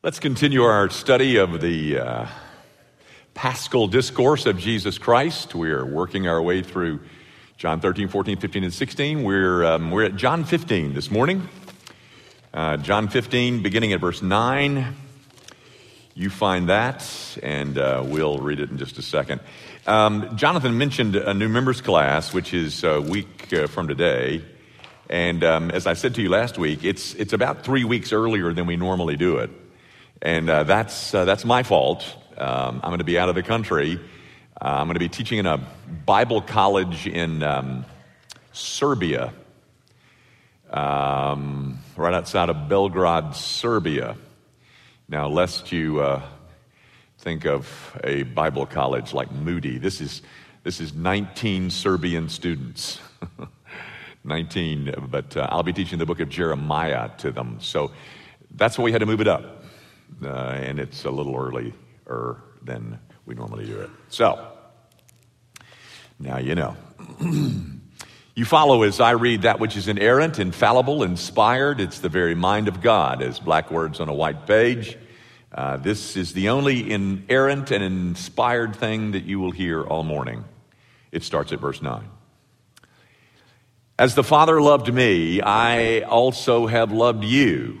Let's continue our study of the uh, Paschal Discourse of Jesus Christ. We're working our way through John 13, 14, 15, and 16. We're, um, we're at John 15 this morning. Uh, John 15, beginning at verse 9. You find that, and uh, we'll read it in just a second. Um, Jonathan mentioned a new members class, which is a week uh, from today. And um, as I said to you last week, it's, it's about three weeks earlier than we normally do it. And uh, that's, uh, that's my fault. Um, I'm going to be out of the country. Uh, I'm going to be teaching in a Bible college in um, Serbia, um, right outside of Belgrade, Serbia. Now, lest you uh, think of a Bible college like Moody, this is, this is 19 Serbian students. 19, but uh, I'll be teaching the book of Jeremiah to them. So that's why we had to move it up and it's a little earlier than we normally do it. So, now you know. you follow as I read that which is inerrant, infallible, inspired. It's the very mind of God, as black words on a white page. Uh, this is the only inerrant and inspired thing that you will hear all morning. It starts at verse 9. As the Father loved me, I also have loved you.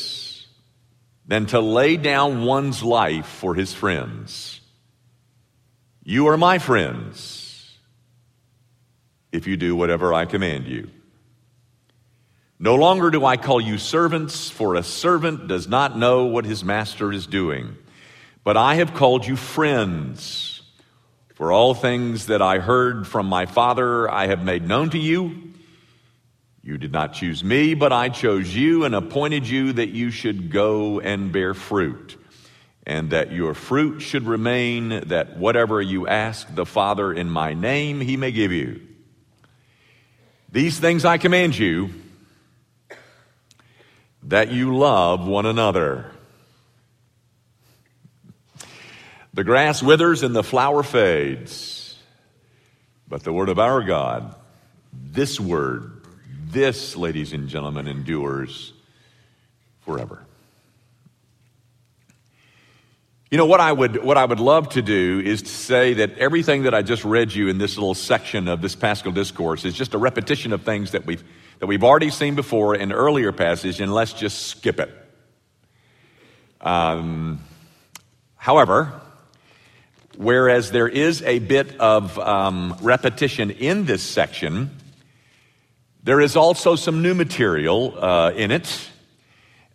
than to lay down one's life for his friends. You are my friends if you do whatever I command you. No longer do I call you servants, for a servant does not know what his master is doing. But I have called you friends, for all things that I heard from my Father I have made known to you. You did not choose me, but I chose you and appointed you that you should go and bear fruit, and that your fruit should remain, that whatever you ask the Father in my name, he may give you. These things I command you, that you love one another. The grass withers and the flower fades, but the word of our God, this word, this, ladies and gentlemen, endures forever. You know what I would what I would love to do is to say that everything that I just read you in this little section of this Paschal discourse is just a repetition of things that we've that we've already seen before in earlier passage, and let's just skip it. Um, however, whereas there is a bit of um, repetition in this section, there is also some new material uh, in it,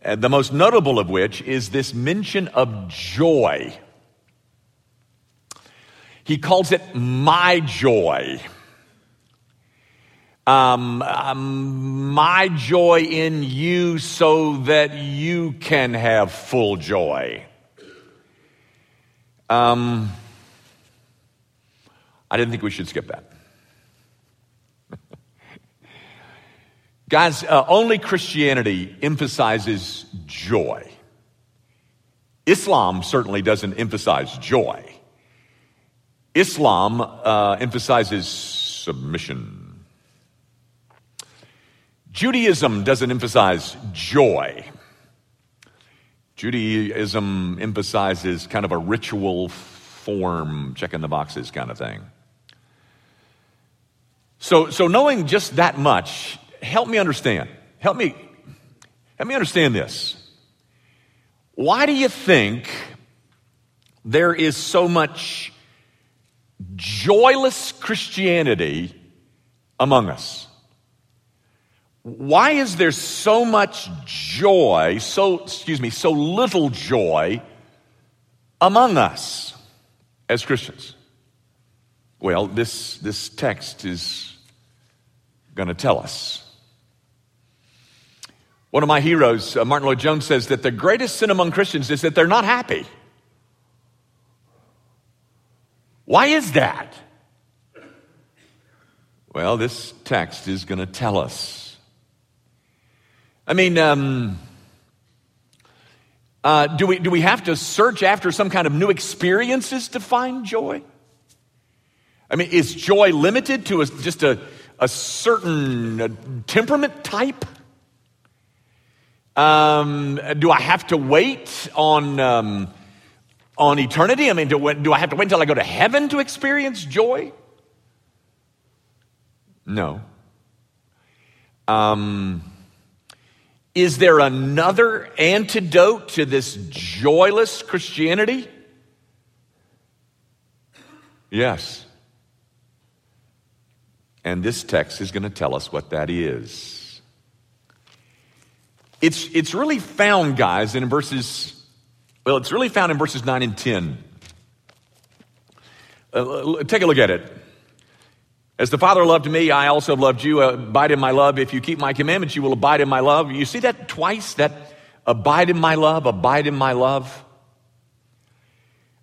uh, the most notable of which is this mention of joy. He calls it my joy. Um, um, my joy in you so that you can have full joy. Um, I didn't think we should skip that. Guys, uh, only Christianity emphasizes joy. Islam certainly doesn't emphasize joy. Islam uh, emphasizes submission. Judaism doesn't emphasize joy. Judaism emphasizes kind of a ritual form, checking the boxes kind of thing. So, so knowing just that much help me understand. Help me, help me understand this. Why do you think there is so much joyless Christianity among us? Why is there so much joy, so, excuse me, so little joy among us as Christians? Well, this, this text is going to tell us. One of my heroes, uh, Martyn Lloyd-Jones, says that the greatest sin among Christians is that they're not happy. Why is that? Well, this text is going to tell us. I mean, um, uh, do, we, do we have to search after some kind of new experiences to find joy? I mean, is joy limited to a, just a, a certain temperament type? Um, do I have to wait on, um, on eternity? I mean, do, do I have to wait until I go to heaven to experience joy? No. Um, is there another antidote to this joyless Christianity? Yes. And this text is going to tell us what that is. It's, it's really found, guys, in verses, well, it's really found in verses 9 and 10. Uh, take a look at it. As the Father loved me, I also loved you. Abide in my love. If you keep my commandments, you will abide in my love. You see that twice? That abide in my love, abide in my love.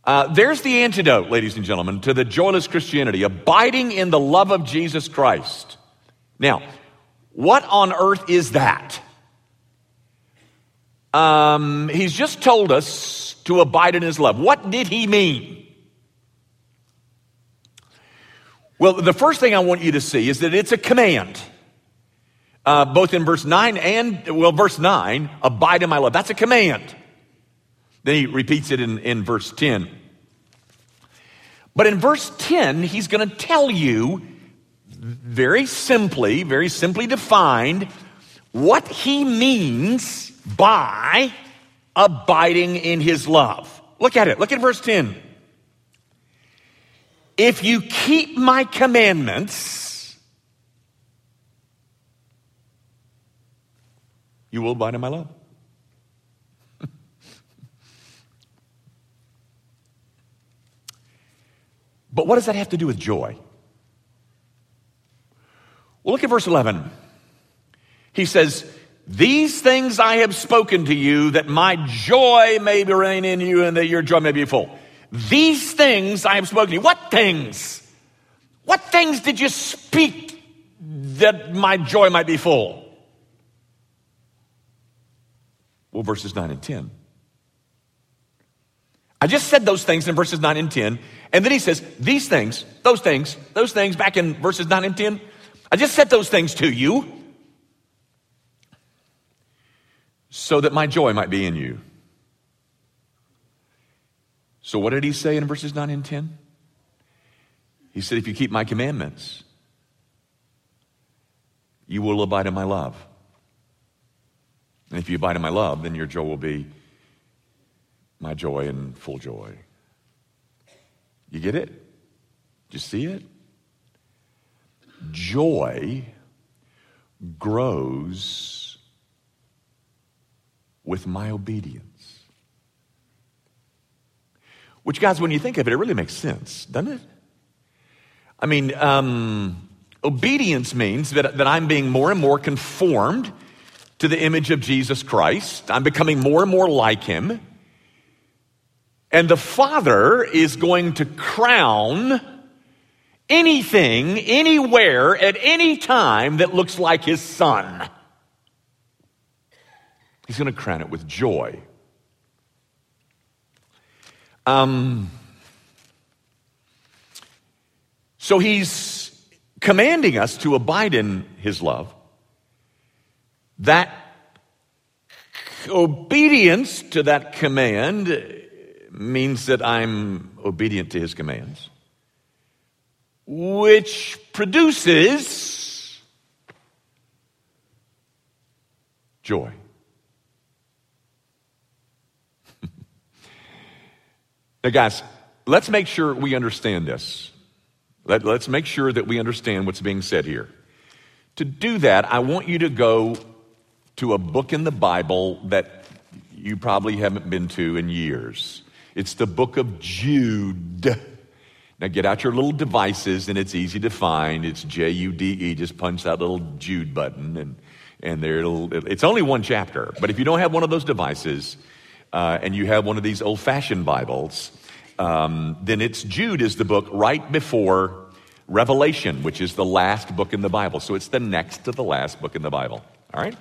Uh, there's the antidote, ladies and gentlemen, to the joyless Christianity, abiding in the love of Jesus Christ. Now, what on earth is that? Um, he's just told us to abide in his love. What did he mean? Well, the first thing I want you to see is that it's a command. Uh, both in verse 9 and, well, verse 9, abide in my love. That's a command. Then he repeats it in, in verse 10. But in verse 10, he's going to tell you very simply, very simply defined, what he means by abiding in his love. Look at it. Look at verse 10. If you keep my commandments, you will abide in my love. but what does that have to do with joy? Well, look at verse 11. He says, These things I have spoken to you, that my joy may reign in you and that your joy may be full. These things I have spoken to you. What things? What things did you speak that my joy might be full? Well, verses 9 and 10. I just said those things in verses 9 and 10. And then he says, These things, those things, those things back in verses 9 and 10. I just said those things to you so that my joy might be in you. So, what did he say in verses 9 and 10? He said, If you keep my commandments, you will abide in my love. And if you abide in my love, then your joy will be my joy and full joy. You get it? Do you see it? Joy grows with my obedience. Which, guys, when you think of it, it really makes sense, doesn't it? I mean, um, obedience means that, that I'm being more and more conformed to the image of Jesus Christ. I'm becoming more and more like him. And the Father is going to crown anything, anywhere, at any time that looks like his Son. He's going to crown it with joy. Um, so he's commanding us to abide in his love. That obedience to that command means that I'm obedient to his commands, which produces joy. Now, guys, let's make sure we understand this. Let, us make sure that we understand what's being said here. To do that, I want you to go to a book in the Bible that you probably haven't been to in years. It's the book of Jude. Now get out your little devices and it's easy to find. It's J U D E. Just punch that little Jude button and, and there it'll, it's only one chapter. But if you don't have one of those devices, uh, and you have one of these old fashioned Bibles, um, then it's Jude is the book right before Revelation, which is the last book in the Bible. So it's the next to the last book in the Bible. All right?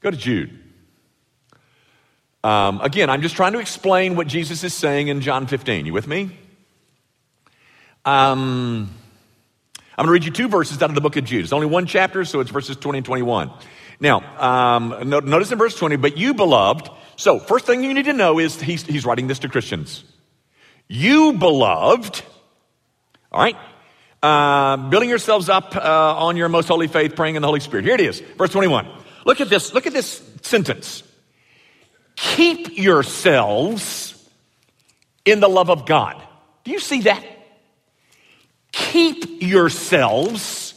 Go to Jude. Um, again, I'm just trying to explain what Jesus is saying in John 15. You with me? Um, I'm going to read you two verses out of the book of Jude. It's only one chapter, so it's verses 20 and 21. Now, um, notice in verse 20, but you, beloved, so first thing you need to know is he's, he's writing this to Christians. You, beloved, all right, uh, building yourselves up uh, on your most holy faith, praying in the Holy Spirit. Here it is, verse 21. Look at this, look at this sentence. Keep yourselves in the love of God. Do you see that? Keep yourselves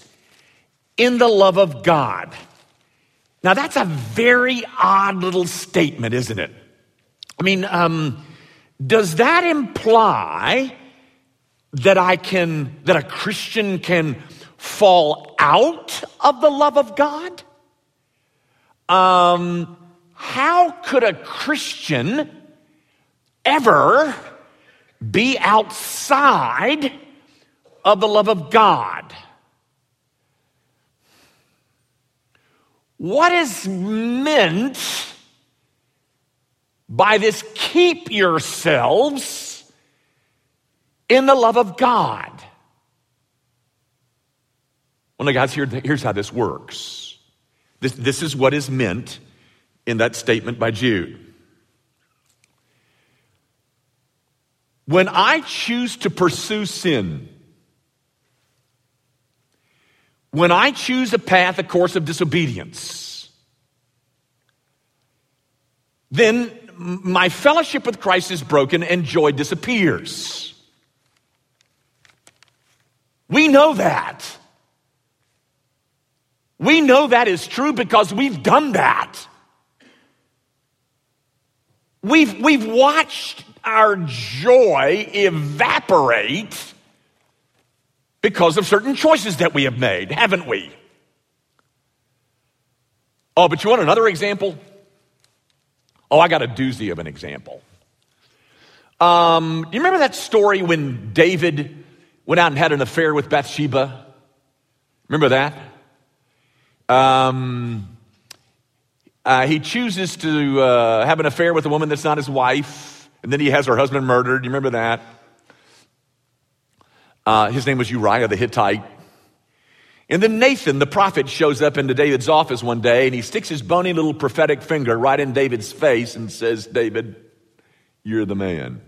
in the love of God. Now, that's a very odd little statement, isn't it? I mean, um, does that imply that I can, that a Christian can fall out of the love of God? Um, how could a Christian ever be outside of the love of God? What is meant by this keep yourselves in the love of God? Well, now, guys, here, here's how this works. This, this is what is meant in that statement by Jude. When I choose to pursue sin, when I choose a path, a course of disobedience, then my fellowship with Christ is broken and joy disappears. We know that. We know that is true because we've done that. We've, we've watched our joy evaporate because of certain choices that we have made, haven't we? Oh, but you want another example? Oh, I got a doozy of an example. Um, you remember that story when David went out and had an affair with Bathsheba? Remember that? Um, uh, he chooses to uh, have an affair with a woman that's not his wife, and then he has her husband murdered. You remember that? Uh, his name was Uriah the Hittite. And then Nathan, the prophet, shows up into David's office one day and he sticks his bony little prophetic finger right in David's face and says, David, you're the man.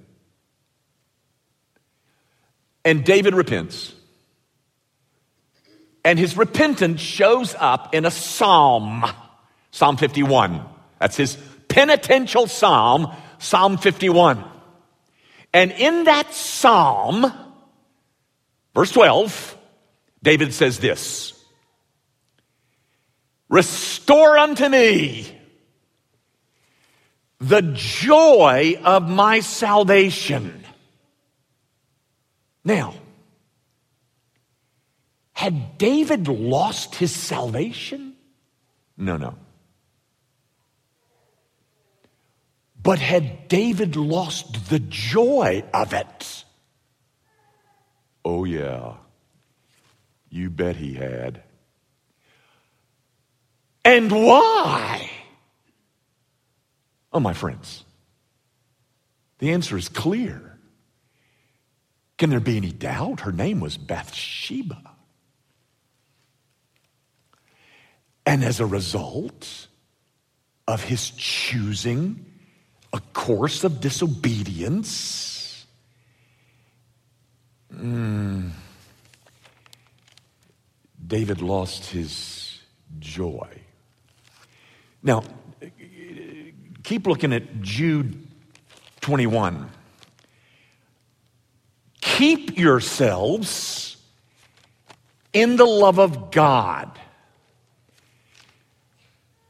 And David repents. And his repentance shows up in a psalm, Psalm 51. That's his penitential psalm, Psalm 51. And in that psalm, Verse 12, David says this Restore unto me the joy of my salvation. Now, had David lost his salvation? No, no. But had David lost the joy of it? Oh, yeah. You bet he had. And why? Oh, my friends, the answer is clear. Can there be any doubt? Her name was Bathsheba. And as a result of his choosing a course of disobedience, Mm. David lost his joy. Now, keep looking at Jude 21. Keep yourselves in the love of God.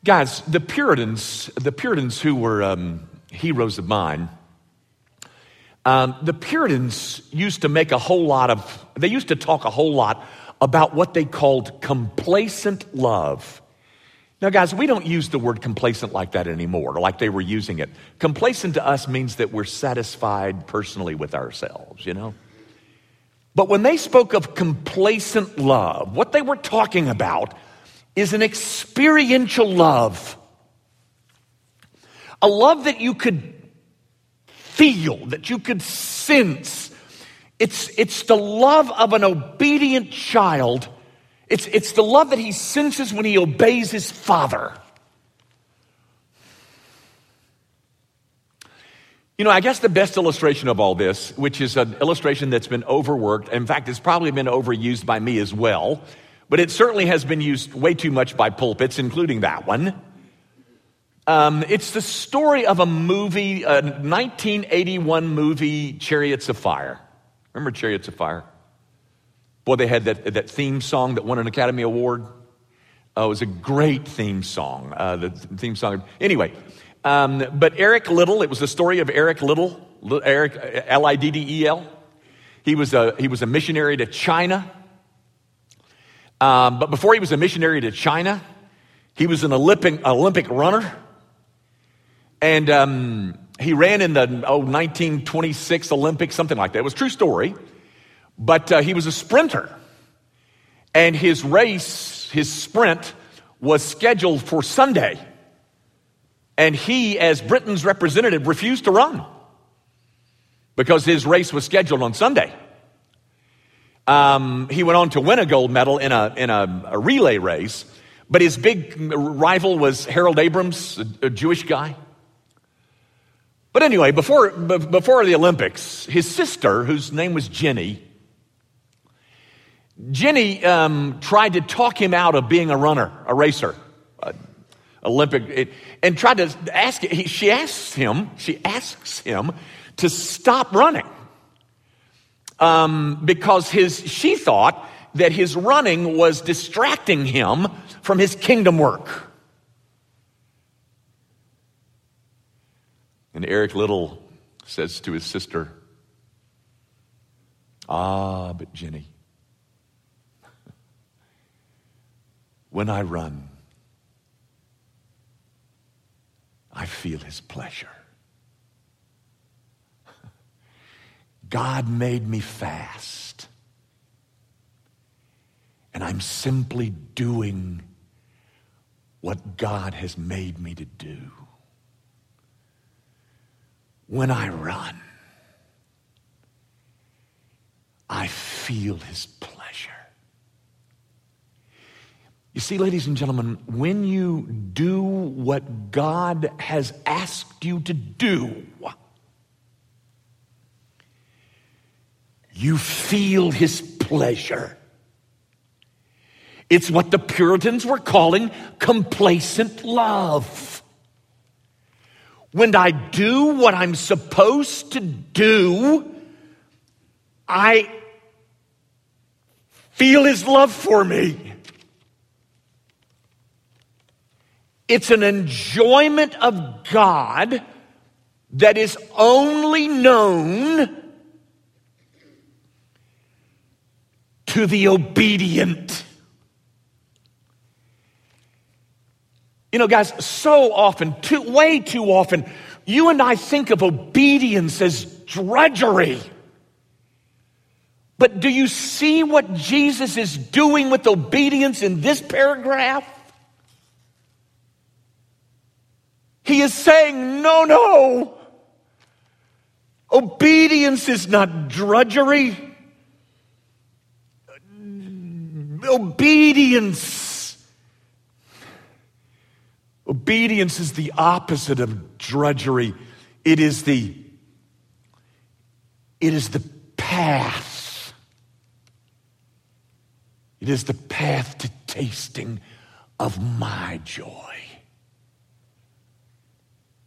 Guys, the Puritans, the Puritans who were um, heroes of mine, um, the Puritans used to make a whole lot of, they used to talk a whole lot about what they called complacent love. Now, guys, we don't use the word complacent like that anymore, like they were using it. Complacent to us means that we're satisfied personally with ourselves, you know? But when they spoke of complacent love, what they were talking about is an experiential love. A love that you could feel, that you could sense. It's, it's the love of an obedient child it's, it's the love that he senses when he obeys his father. You know, I guess the best illustration of all this, which is an illustration that's been overworked, in fact, it's probably been overused by me as well, but it certainly has been used way too much by pulpits, including that one. Um, it's the story of a movie, a 1981 movie, Chariots of Fire. Remember Chariots of Fire? Boy, they had that, that theme song that won an Academy Award. Uh, it was a great theme song. Uh, the theme song. Anyway, um, but Eric Liddell, it was the story of Eric Liddell, Eric, L I D D E L. He was a, he was a missionary to China. Um, but before he was a missionary to China, he was an Olympic, Olympic runner. And um, he ran in the oh, 1926 Olympics, something like that. It was true story. But uh, he was a sprinter. And his race, his sprint, was scheduled for Sunday. And he, as Britain's representative, refused to run because his race was scheduled on Sunday. Um, he went on to win a gold medal in a, in a, a relay race, but his big rival was Harold Abrahams, a, a Jewish guy. But anyway, before, before the Olympics, his sister, whose name was Jenny, Jenny um, tried to talk him out of being a runner, a racer, Olympic, and tried to ask. She asks him. She asks him to stop running um, because his. She thought that his running was distracting him from his kingdom work. And Eric Liddell says to his sister, Ah, but Jenny, When I run, I feel his pleasure. God made me fast. And I'm simply doing what God has made me to do. When I run, I feel his pleasure. You see, ladies and gentlemen, when you do what God has asked you to do, you feel his pleasure. It's what the Puritans were calling complacent love. When I do what I'm supposed to do, I feel his love for me. It's an enjoyment of God that is only known to the obedient. You know, guys, so often, too, way too often, you and I think of obedience as drudgery. But do you see what Jesus is doing with obedience in this paragraph? He is saying, no, no. Obedience is not drudgery. Obedience. Obedience is the opposite of drudgery. It is the it is the path. It is the path to tasting of my joy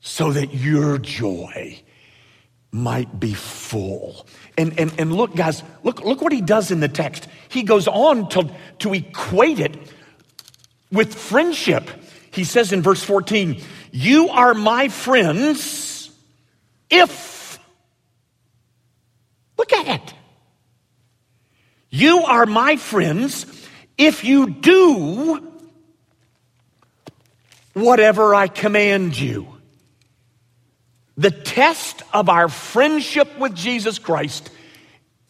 so that your joy might be full. And, and, and look, guys, look, look what he does in the text. He goes on to, to equate it with friendship. He says in verse 14, You are my friends if, look at it. You are my friends if you do whatever I command you. The test of our friendship with Jesus Christ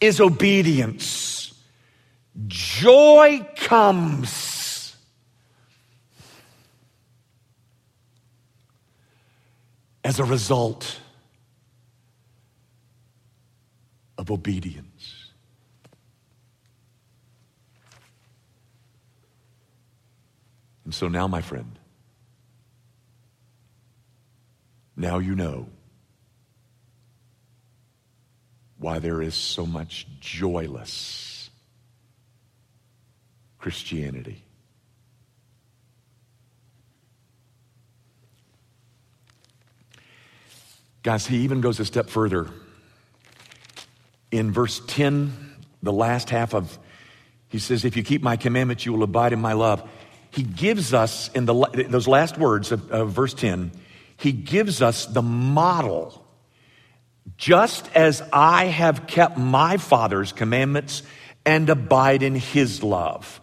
is obedience. Joy comes. As a result of obedience. And so now, my friend, now you know why there is so much joyless Christianity. Guys, he even goes a step further. In verse 10, the last half of, he says, If you keep my commandments, you will abide in my love. He gives us, in the, those last words of, of verse 10, he gives us the model just as I have kept my Father's commandments and abide in his love.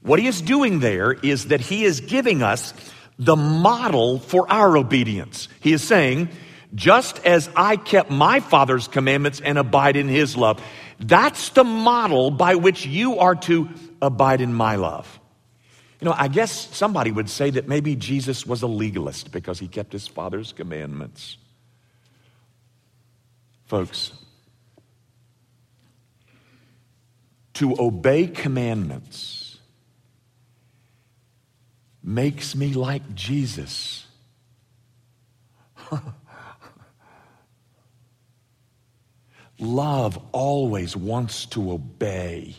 What he is doing there is that he is giving us the model for our obedience. He is saying, just as I kept my Father's commandments and abide in his love, that's the model by which you are to abide in my love. You know, I guess somebody would say that maybe Jesus was a legalist because he kept his Father's commandments. Folks, to obey commandments makes me like Jesus. Love always wants to obey.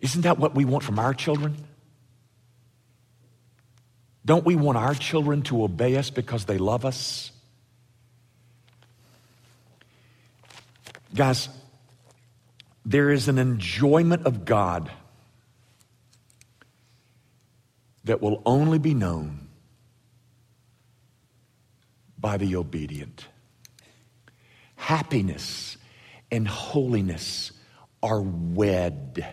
Isn't that what we want from our children? Don't we want our children to obey us because they love us? Guys, there is an enjoyment of God that will only be known by the obedient. Happiness and holiness are wed.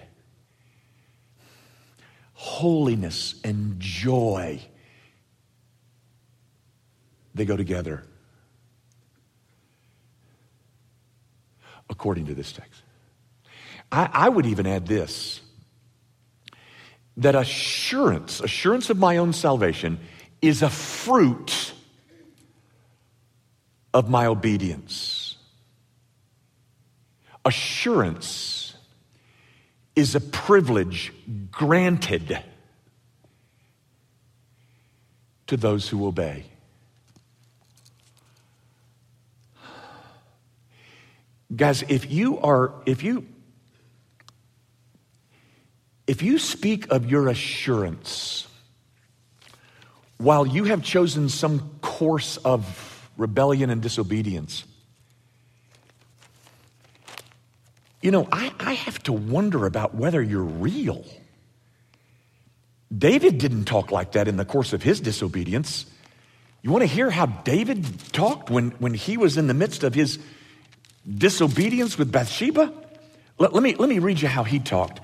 Holiness and joy, they go together. according to this text. I, I would even add this that assurance, assurance of my own salvation, is a fruit of my obedience. Assurance is a privilege granted to those who obey. Guys, if you are, if you, if you speak of your assurance while you have chosen some course of rebellion and disobedience, you know, I, I have to wonder about whether you're real. David didn't talk like that in the course of his disobedience. You want to hear how David talked when, when he was in the midst of his disobedience with Bathsheba? Let, let, me, let me read you how he talked.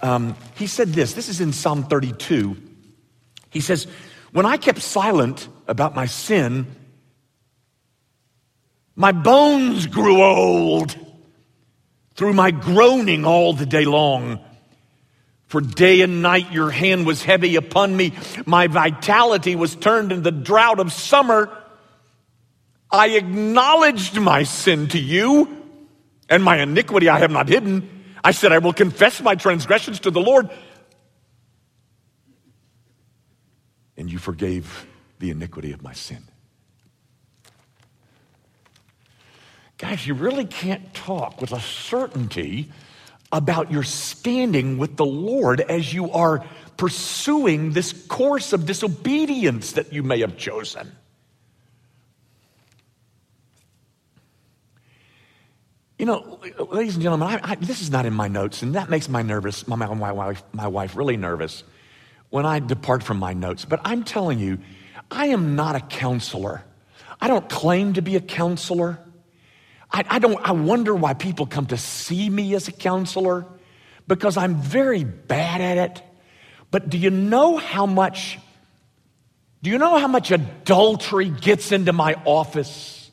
Um, he said this this is in Psalm 32. He says, When I kept silent about my sin, my bones grew old through my groaning all the day long. For day and night your hand was heavy upon me. My vitality was turned in the drought of summer. I acknowledged my sin to you, and my iniquity I have not hidden. I said, I will confess my transgressions to the Lord. And you forgave the iniquity of my sin. Guys, you really can't talk with a certainty about your standing with the Lord as you are pursuing this course of disobedience that you may have chosen. You know, ladies and gentlemen, I, I, this is not in my notes, and that makes my nervous, my, my, wife, my wife really nervous when I depart from my notes. But I'm telling you, I am not a counselor. I don't claim to be a counselor. I, I, don't, I wonder why people come to see me as a counselor because I'm very bad at it. But do you know how much, do you know how much adultery gets into my office?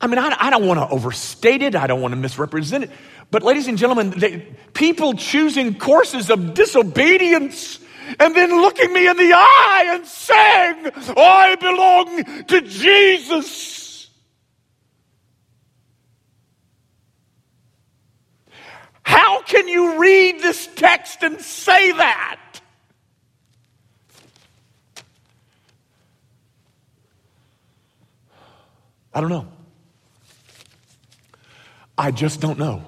I mean, I, I don't want to overstate it. I don't want to misrepresent it. But, ladies and gentlemen, they, people choosing courses of disobedience and then looking me in the eye and saying, I belong to Jesus. How can you read this text and say that? I don't know. I just don't know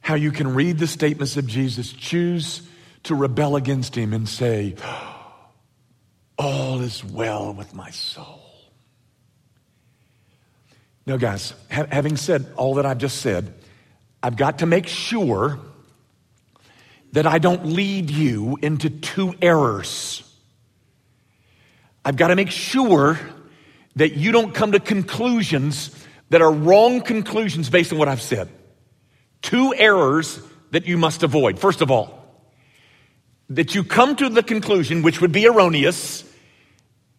how you can read the statements of Jesus, choose to rebel against him, and say, All is well with my soul. Now, guys, ha- having said all that I've just said, I've got to make sure that I don't lead you into two errors. I've got to make sure that you don't come to conclusions that are wrong conclusions based on what I've said. Two errors that you must avoid. First of all, that you come to the conclusion, which would be erroneous,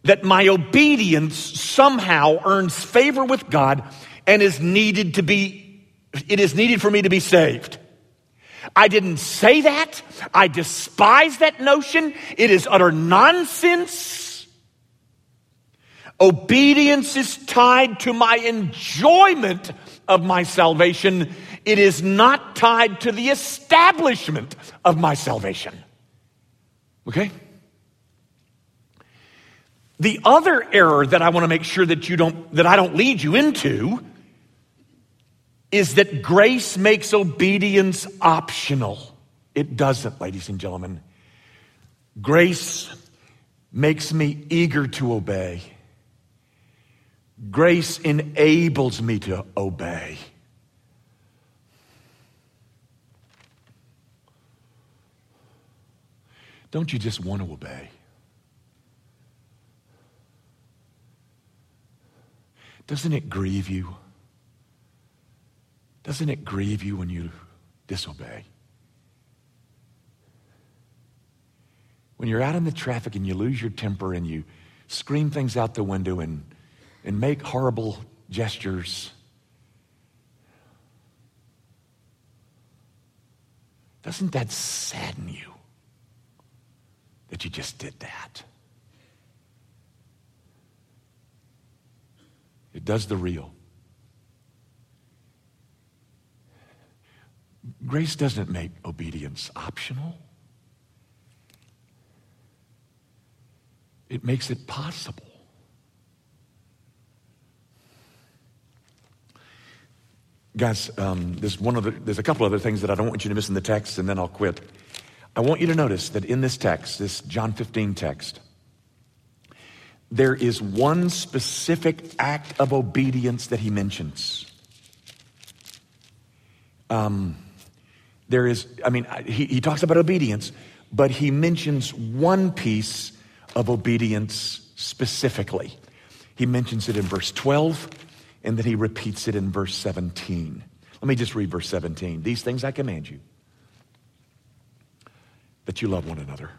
that my obedience somehow earns favor with God and is needed to be, it is needed for me to be saved. I didn't say that. I despise that notion. It is utter nonsense. Obedience is tied to my enjoyment of my salvation. It is not tied to the establishment of my salvation. Okay? The other error that I want to make sure that you don't that I don't lead you into is that grace makes obedience optional. It doesn't, ladies and gentlemen. Grace makes me eager to obey. Grace enables me to obey. Don't you just want to obey? Doesn't it grieve you? Doesn't it grieve you when you disobey? When you're out in the traffic and you lose your temper and you scream things out the window and, and make horrible gestures, doesn't that sadden you? That you just did that. It does the real. Grace doesn't make obedience optional. It makes it possible. Guys, um, there's one other, there's a couple other things that I don't want you to miss in the text, and then I'll quit. I want you to notice that in this text, this John 15 text, there is one specific act of obedience that he mentions. Um, there is, I mean, he, he talks about obedience, but he mentions one piece of obedience specifically. He mentions it in verse 12, and then he repeats it in verse 17. Let me just read verse 17. These things I command you that you love one another.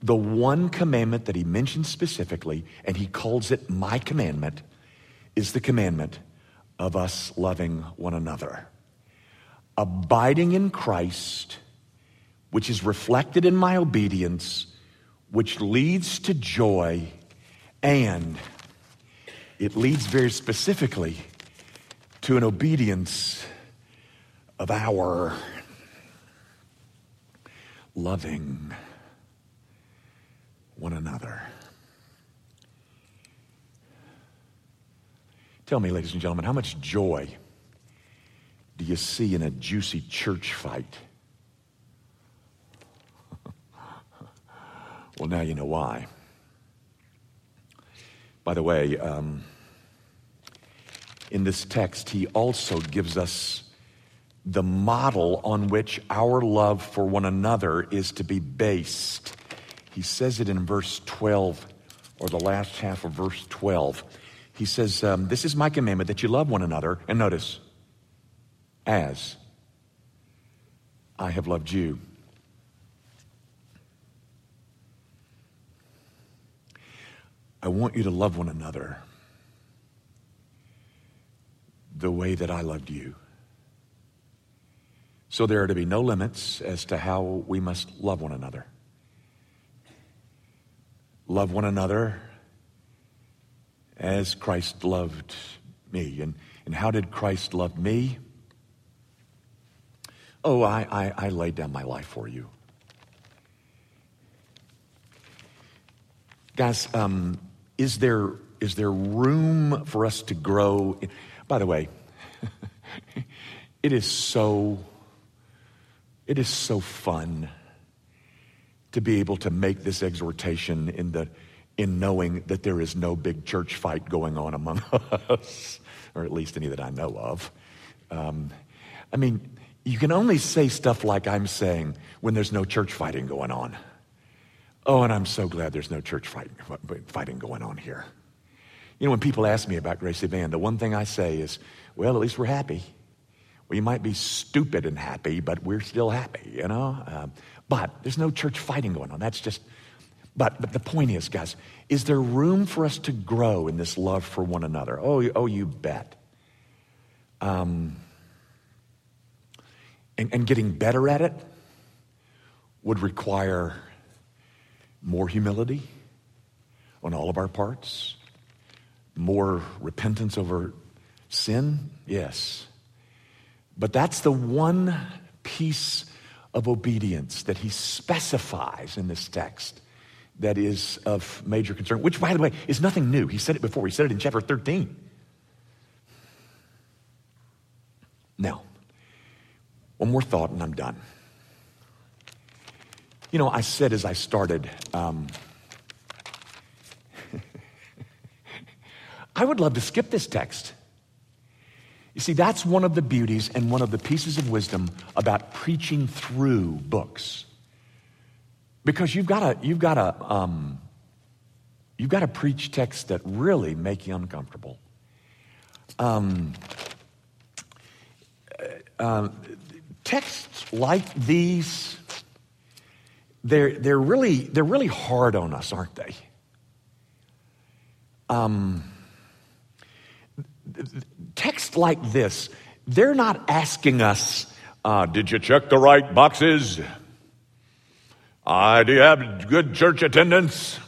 The one commandment that he mentions specifically, and he calls it my commandment, is the commandment of us loving one another. Abiding in Christ, which is reflected in my obedience, which leads to joy, and it leads very specifically to an obedience of our loving one another. Tell me, ladies and gentlemen, how much joy do you see in a juicy church fight? well, now you know why. By the way, um, in this text, he also gives us the model on which our love for one another is to be based. He says it in verse 12, or the last half of verse 12. he says, um, This is my commandment that you love one another. And notice, as I have loved you. I want you to love one another the way that I loved you. So there are to be no limits as to how we must love one another. Love one another as Christ loved me. And, and how did Christ love me? Oh, I, I, I laid down my life for you. Guys, um, is, there, is there room for us to grow? By the way, it is so, it is so fun to be able to make this exhortation in the in knowing that there is no big church fight going on among us, or at least any that I know of. Um, I mean, you can only say stuff like I'm saying when there's no church fighting going on. Oh, and I'm so glad there's no church fight, fighting going on here. You know, when people ask me about Gracie Van, the one thing I say is, well, at least we're happy. We might be stupid and happy, but we're still happy, you know? Uh, but there's no church fighting going on. That's just, but, but the point is, guys, is there room for us to grow in this love for one another? Oh, oh you bet. Um, and, and getting better at it would require more humility on all of our parts, more repentance over sin, yes. But that's the one piece of obedience that he specifies in this text that is of major concern, which, by the way, is nothing new. He said it before, he said it in chapter 13. Now, one more thought and I'm done. You know, I said as I started, um, I would love to skip this text. You see, that's one of the beauties and one of the pieces of wisdom about preaching through books. Because you've got to, you've got to, um, you've got to preach texts that really make you uncomfortable. Um, uh, uh texts like these they're, they're, really, they're really hard on us, aren't they? Um, text like this, they're not asking us, uh, did you check the right boxes? Uh, do you have good church attendance?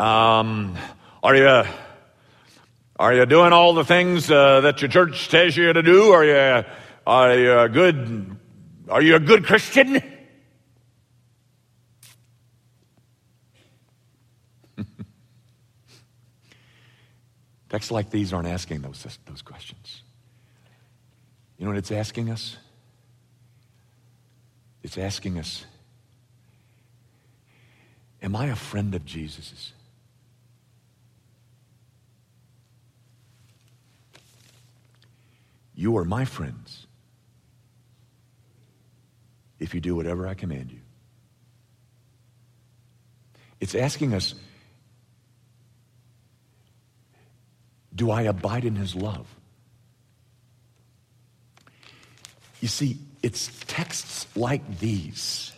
Um, are you are you doing all the things uh, that your church tells you to do? Are you are you a good are you a good Christian? Texts like these aren't asking those, those questions. You know what it's asking us? It's asking us, Am I a friend of Jesus's? You are my friends if you do whatever I command you. It's asking us, Do I abide in his love? You see, it's texts like these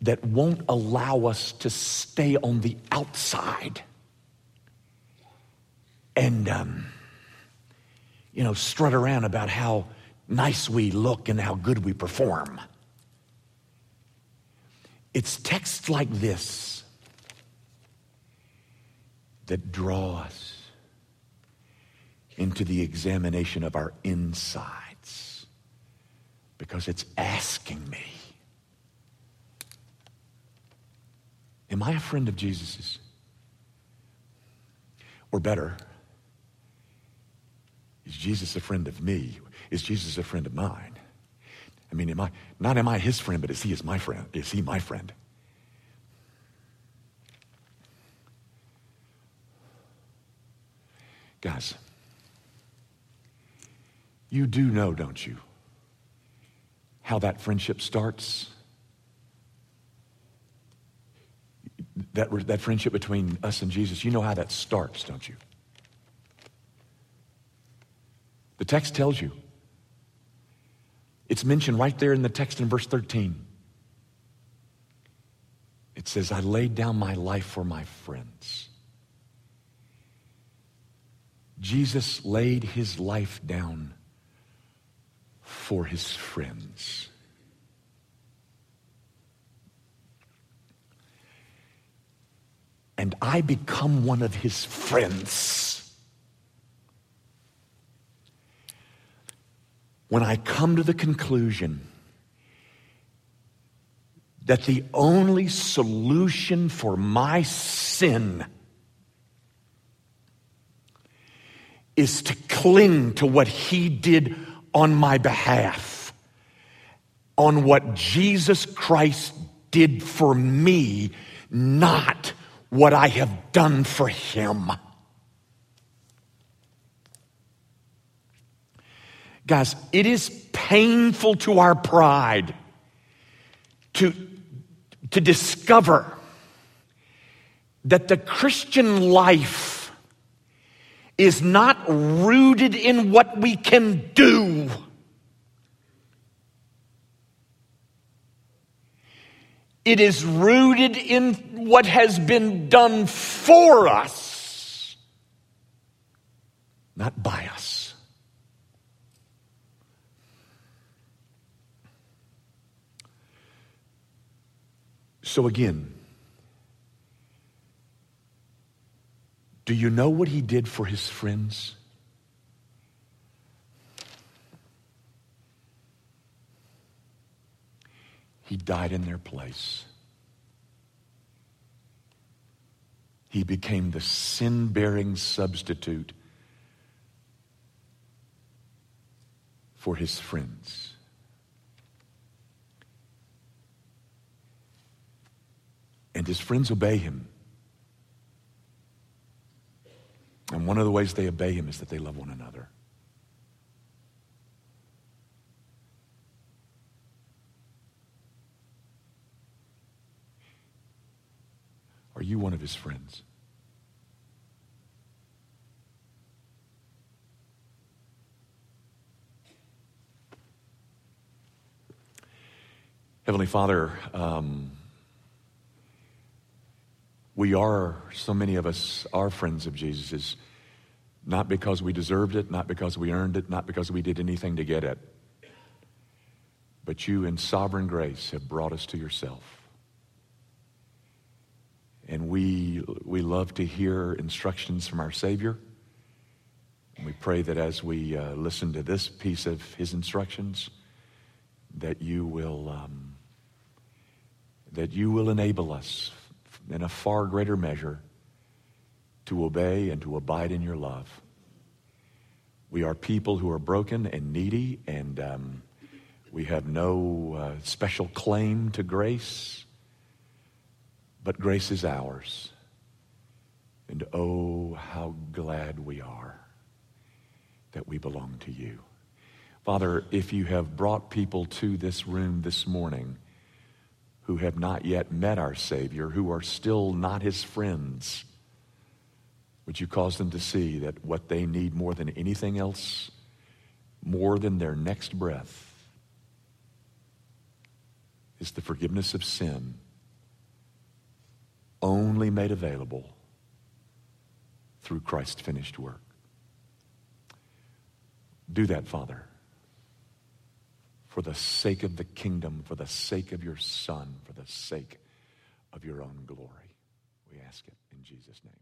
that won't allow us to stay on the outside and, um, you know, strut around about how nice we look and how good we perform. It's texts like this that draw us into the examination of our insides because it's asking me Am I a friend of Jesus's? Or better, is Jesus a friend of me? Is Jesus a friend of mine? I mean, am I, not am I his friend, but is he is my friend? Is he my friend? Guys, you do know, don't you, how that friendship starts? that, that friendship between us and Jesus, you know how that starts, don't you? The text tells you. It's mentioned right there in the text in verse 13. It says, I laid down my life for my friends. Jesus laid his life down for his friends. And I become one of his friends. When I come to the conclusion that the only solution for my sin is to cling to what he did on my behalf, on what Jesus Christ did for me, not what I have done for him. Guys, it is painful to our pride to, to discover that the Christian life is not rooted in what we can do. It is rooted in what has been done for us, not by us. So, again, Do you know what he did for his friends? He died in their place. He became the sin bearing substitute for his friends. And his friends obey him. And one of the ways they obey him is that they love one another. Are you one of his friends? Heavenly Father, um, we are, so many of us are friends of Jesus, not because we deserved it, not because we earned it, not because we did anything to get it, but you in sovereign grace have brought us to yourself. And we, we love to hear instructions from our Savior. And we pray that as we uh, listen to this piece of his instructions, that you will, um, that you will enable us in a far greater measure to obey and to abide in your love. We are people who are broken and needy, and um, we have no uh, special claim to grace, but grace is ours. And oh, how glad we are that we belong to you. Father, if you have brought people to this room this morning, who have not yet met our Savior, who are still not his friends. Would you cause them to see that what they need more than anything else, more than their next breath, is the forgiveness of sin only made available through Christ's finished work? Do that, Father for the sake of the kingdom, for the sake of your Son, for the sake of your own glory. We ask it in Jesus' name.